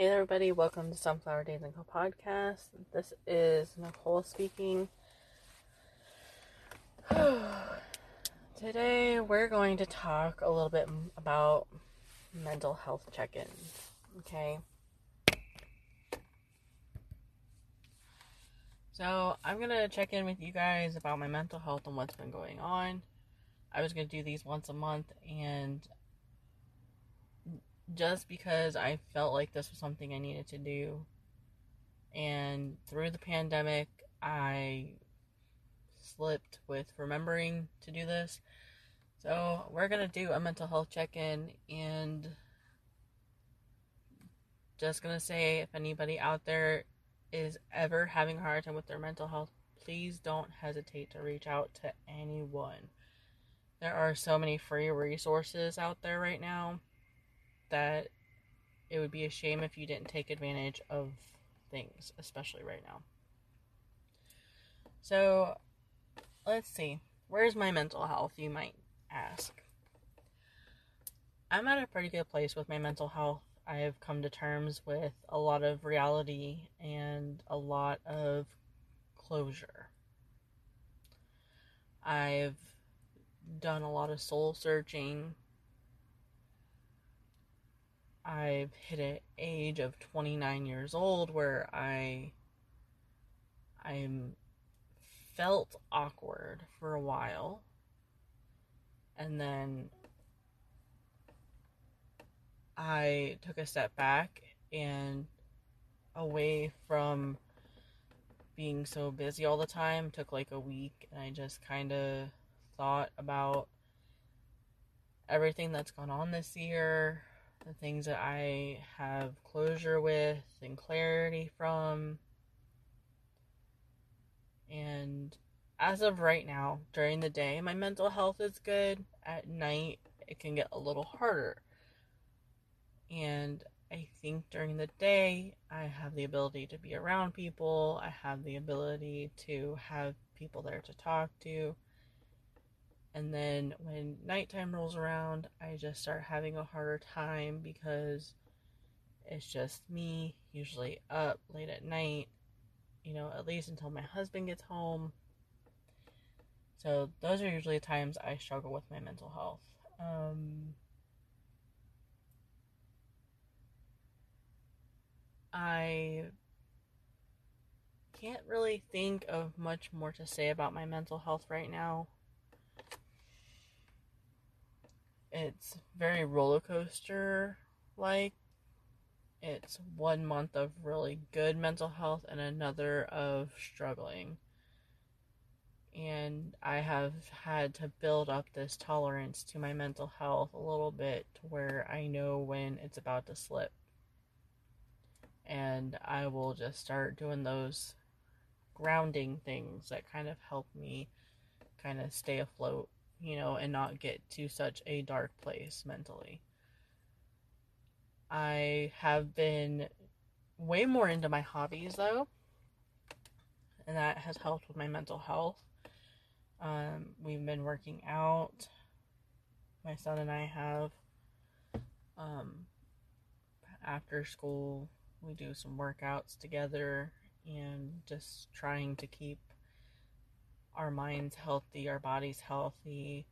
Hey everybody, welcome to Sunflower Daze and Co podcast. This is Nicole speaking. Today we're going to talk a little bit about mental health check-ins, okay? So, I'm going to check in with you guys about my mental health and what's been going on. I was going to do these once a month and just because I felt like this was something I needed to do. And through the pandemic, I slipped with remembering to do this. So, we're going to do a mental health check in and just going to say if anybody out there is ever having a hard time with their mental health, please don't hesitate to reach out to anyone. There are so many free resources out there right now that it would be a shame if you didn't take advantage of things, especially right now. So, let's see. Where's my mental health, you might ask? I'm at a pretty good place with my mental health. I have come to terms with a lot of reality and a lot of closure. I've done a lot of soul searching I've hit an age of 29 years old where I I'm felt awkward for a while. And then I took a step back and away from being so busy all the time took like a week. And I just kind of thought about everything that's gone on this year the things that I have closure with and clarity from. And as of right now, during the day, my mental health is good. At night, it can get a little harder. And I think during the day, I have the ability to be around people, I have the ability to have people there to talk to. And then when nighttime rolls around, I just start having a harder time because it's just me, usually up late at night, you know, at least until my husband gets home. So those are usually times I struggle with my mental health. Um, I can't really think of much more to say about my mental health right now. It's very roller coaster like. It's one month of really good mental health and another of struggling. And I have had to build up this tolerance to my mental health a little bit to where I know when it's about to slip. And I will just start doing those grounding things that kind of help me kind of stay afloat you know, and not get to such a dark place mentally. I have been way more into my hobbies though, and that has helped with my mental health. Um, we've been working out. My son and I have um, after school we do some workouts together and just trying to keep our minds healthy, our bodies healthy,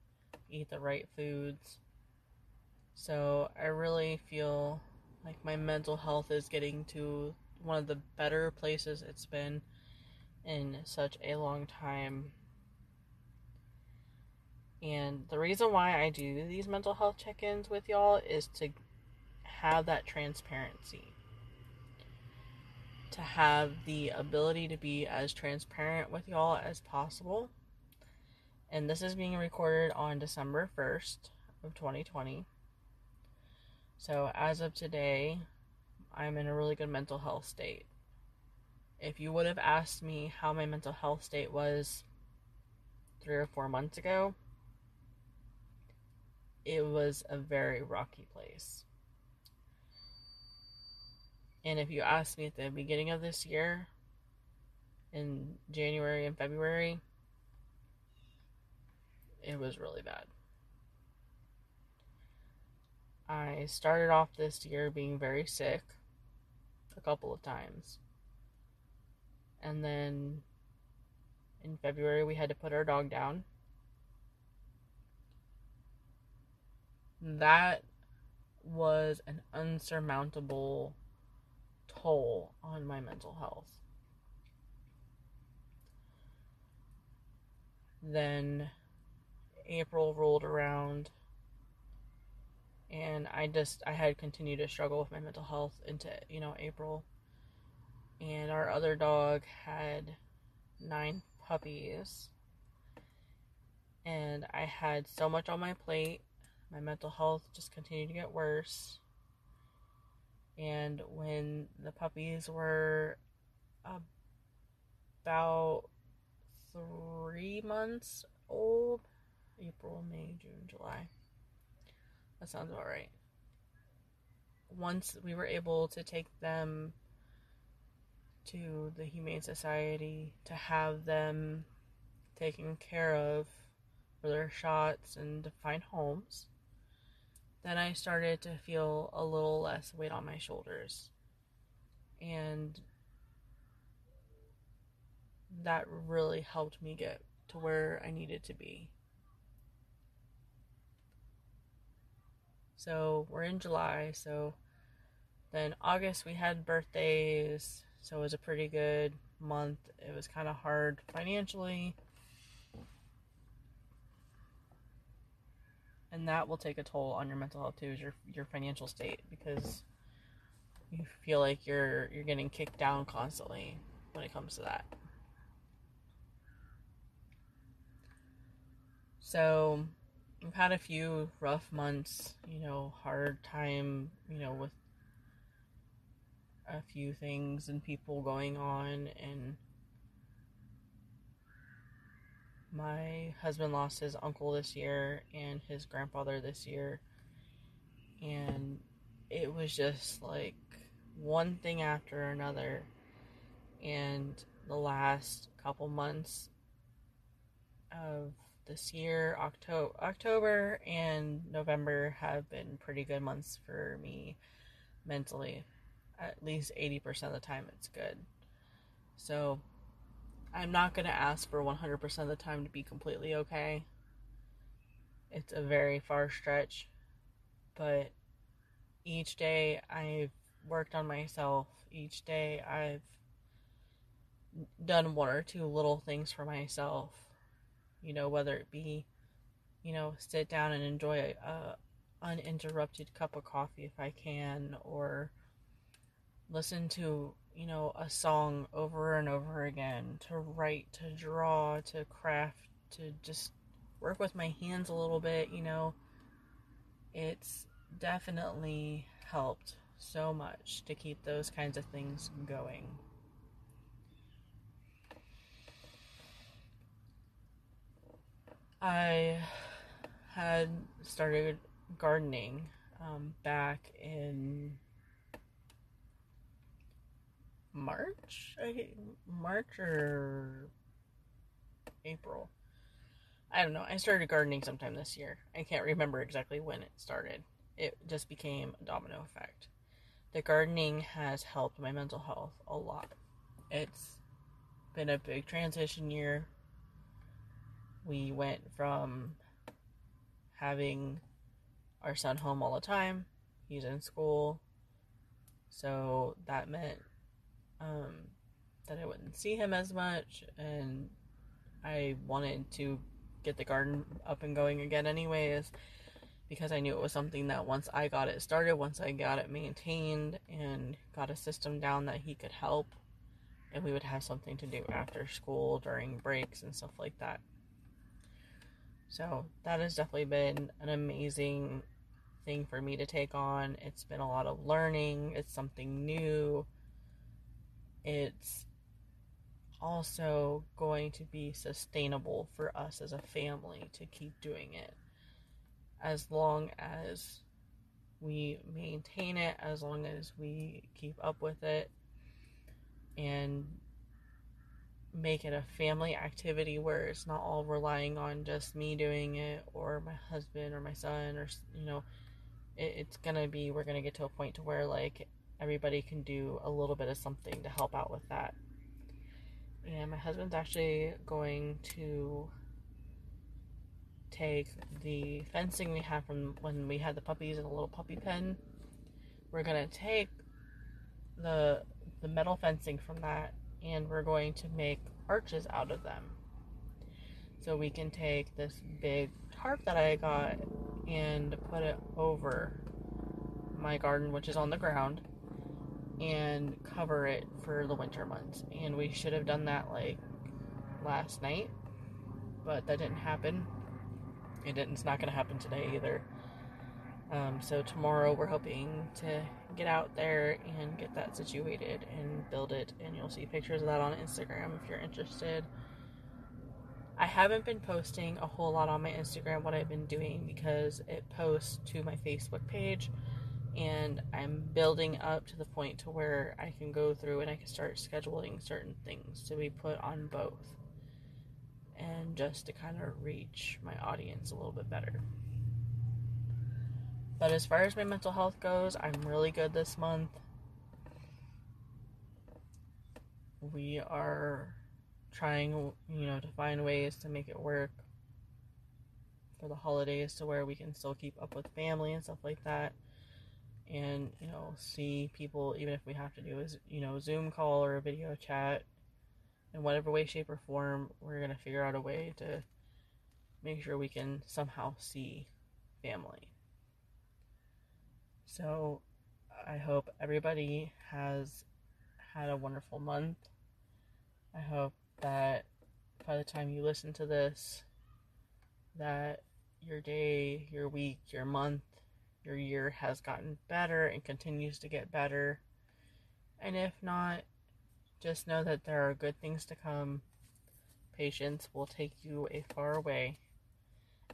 eat the right foods. So I really feel like my mental health is getting to one of the better places it's been in such a long time. And the reason why I do these mental health check ins with y'all is to have that transparency to have the ability to be as transparent with y'all as possible. And this is being recorded on December 1st of 2020. So as of today, I'm in a really good mental health state. If you would have asked me how my mental health state was 3 or 4 months ago, it was a very rocky place. And if you asked me at the beginning of this year, in January and February, it was really bad. I started off this year being very sick. a couple of times. And then in February, we had to put our dog down. That was an unsurmountable toll on my mental health. Then April rolled around and I just I had continued to struggle with my mental health into, you know, April. And our other dog had nine puppies. And I had so much on my plate. My mental health just continued to get worse. And when the puppies were about three months old April, May, June, July. That sounds about right. Once we were able to take them to the Humane Society to have them taken care of for their shots and to find homes, then I started to feel a little less weight on my shoulders. And that really helped me get to where I needed to be. So we're in July, so then August we had birthdays, so it was a pretty good month. It was kind of hard financially. And that will take a toll on your mental health too, is your your financial state because you feel like you're you're getting kicked down constantly when it comes to that. So I've had a few rough months, you know, hard time, you know, with a few things and people going on and my husband lost his uncle this year and his grandfather this year and it was just like one thing after another and the last couple months of this year. October, October and November have been pretty good months for me mentally. At least 80% of the time, it's good. So, I'm not going to ask for 100% of the time to be completely okay. It's a very far stretch, but each day I've worked on myself. Each day I've done one or two little things for myself you know, whether it be, you know, sit down and enjoy a, uninterrupted cup of coffee if I can, or listen to, you know, a song over and over again, to write, to draw, to craft, to just work with my hands a little bit, you know, it's definitely helped so much to keep those kinds of things going. I had started gardening um, back in March, I, March or April. I don't know. I started gardening sometime this year. I can't remember exactly when it started. It just became a domino effect. The gardening has helped my mental health a lot. It's been a big transition year we went from having our son home all the time, he's in school, so that meant um, that I wouldn't see him as much, and I wanted to get the garden up and going again, anyways, because I knew it was something that once I got it started, once I got it maintained, and got a system down that he could help, and we would have something to do after school during breaks and stuff like that. So that has definitely been an amazing thing for me to take on. It's been a lot of learning, it's something new. It's also going to be sustainable for us as a family to keep doing it. As long as we maintain it, as long as we keep up with it, and make it a family activity where it's not all relying on just me doing it or my husband or my son or you know it, it's gonna be we're gonna get to a point to where like everybody can do a little bit of something to help out with that. And my husband's actually going to take the fencing we had from when we had the puppies in a little puppy pen. We're gonna take the the metal fencing from that and we're going to make arches out of them. So we can take this big tarp that I got and put it over my garden, which is on the ground, and cover it for the winter months. And we should have done that like last night, but that didn't happen. It didn't, it's not going to happen today either. Um, so tomorrow we're hoping to get out there and get that situated and build it. And you'll see pictures of that on Instagram if you're interested. I haven't been posting a whole lot on my Instagram what I've been doing because it posts to my Facebook page and I'm building up to the point to where I can go through and I can start scheduling certain things to be put on both and just to kind of reach my audience a little bit better. But as far as my mental health goes, I'm really good this month. We are trying, you know, to find ways to make it work for the holidays to where we can still keep up with family and stuff like that. And, you know, see people, even if we have to do is, you know, Zoom call or a video chat in whatever way, shape, or form, we're going to figure out a way to make sure we can somehow see family. So I hope everybody has had a wonderful month. I hope that by the time you listen to this, that your day, your week, your month, your year has gotten better and continues to get better. And if not, just know that there are good things to come. Patience will take you a far way.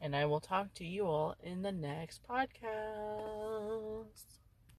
And I will talk to you all in the next podcast.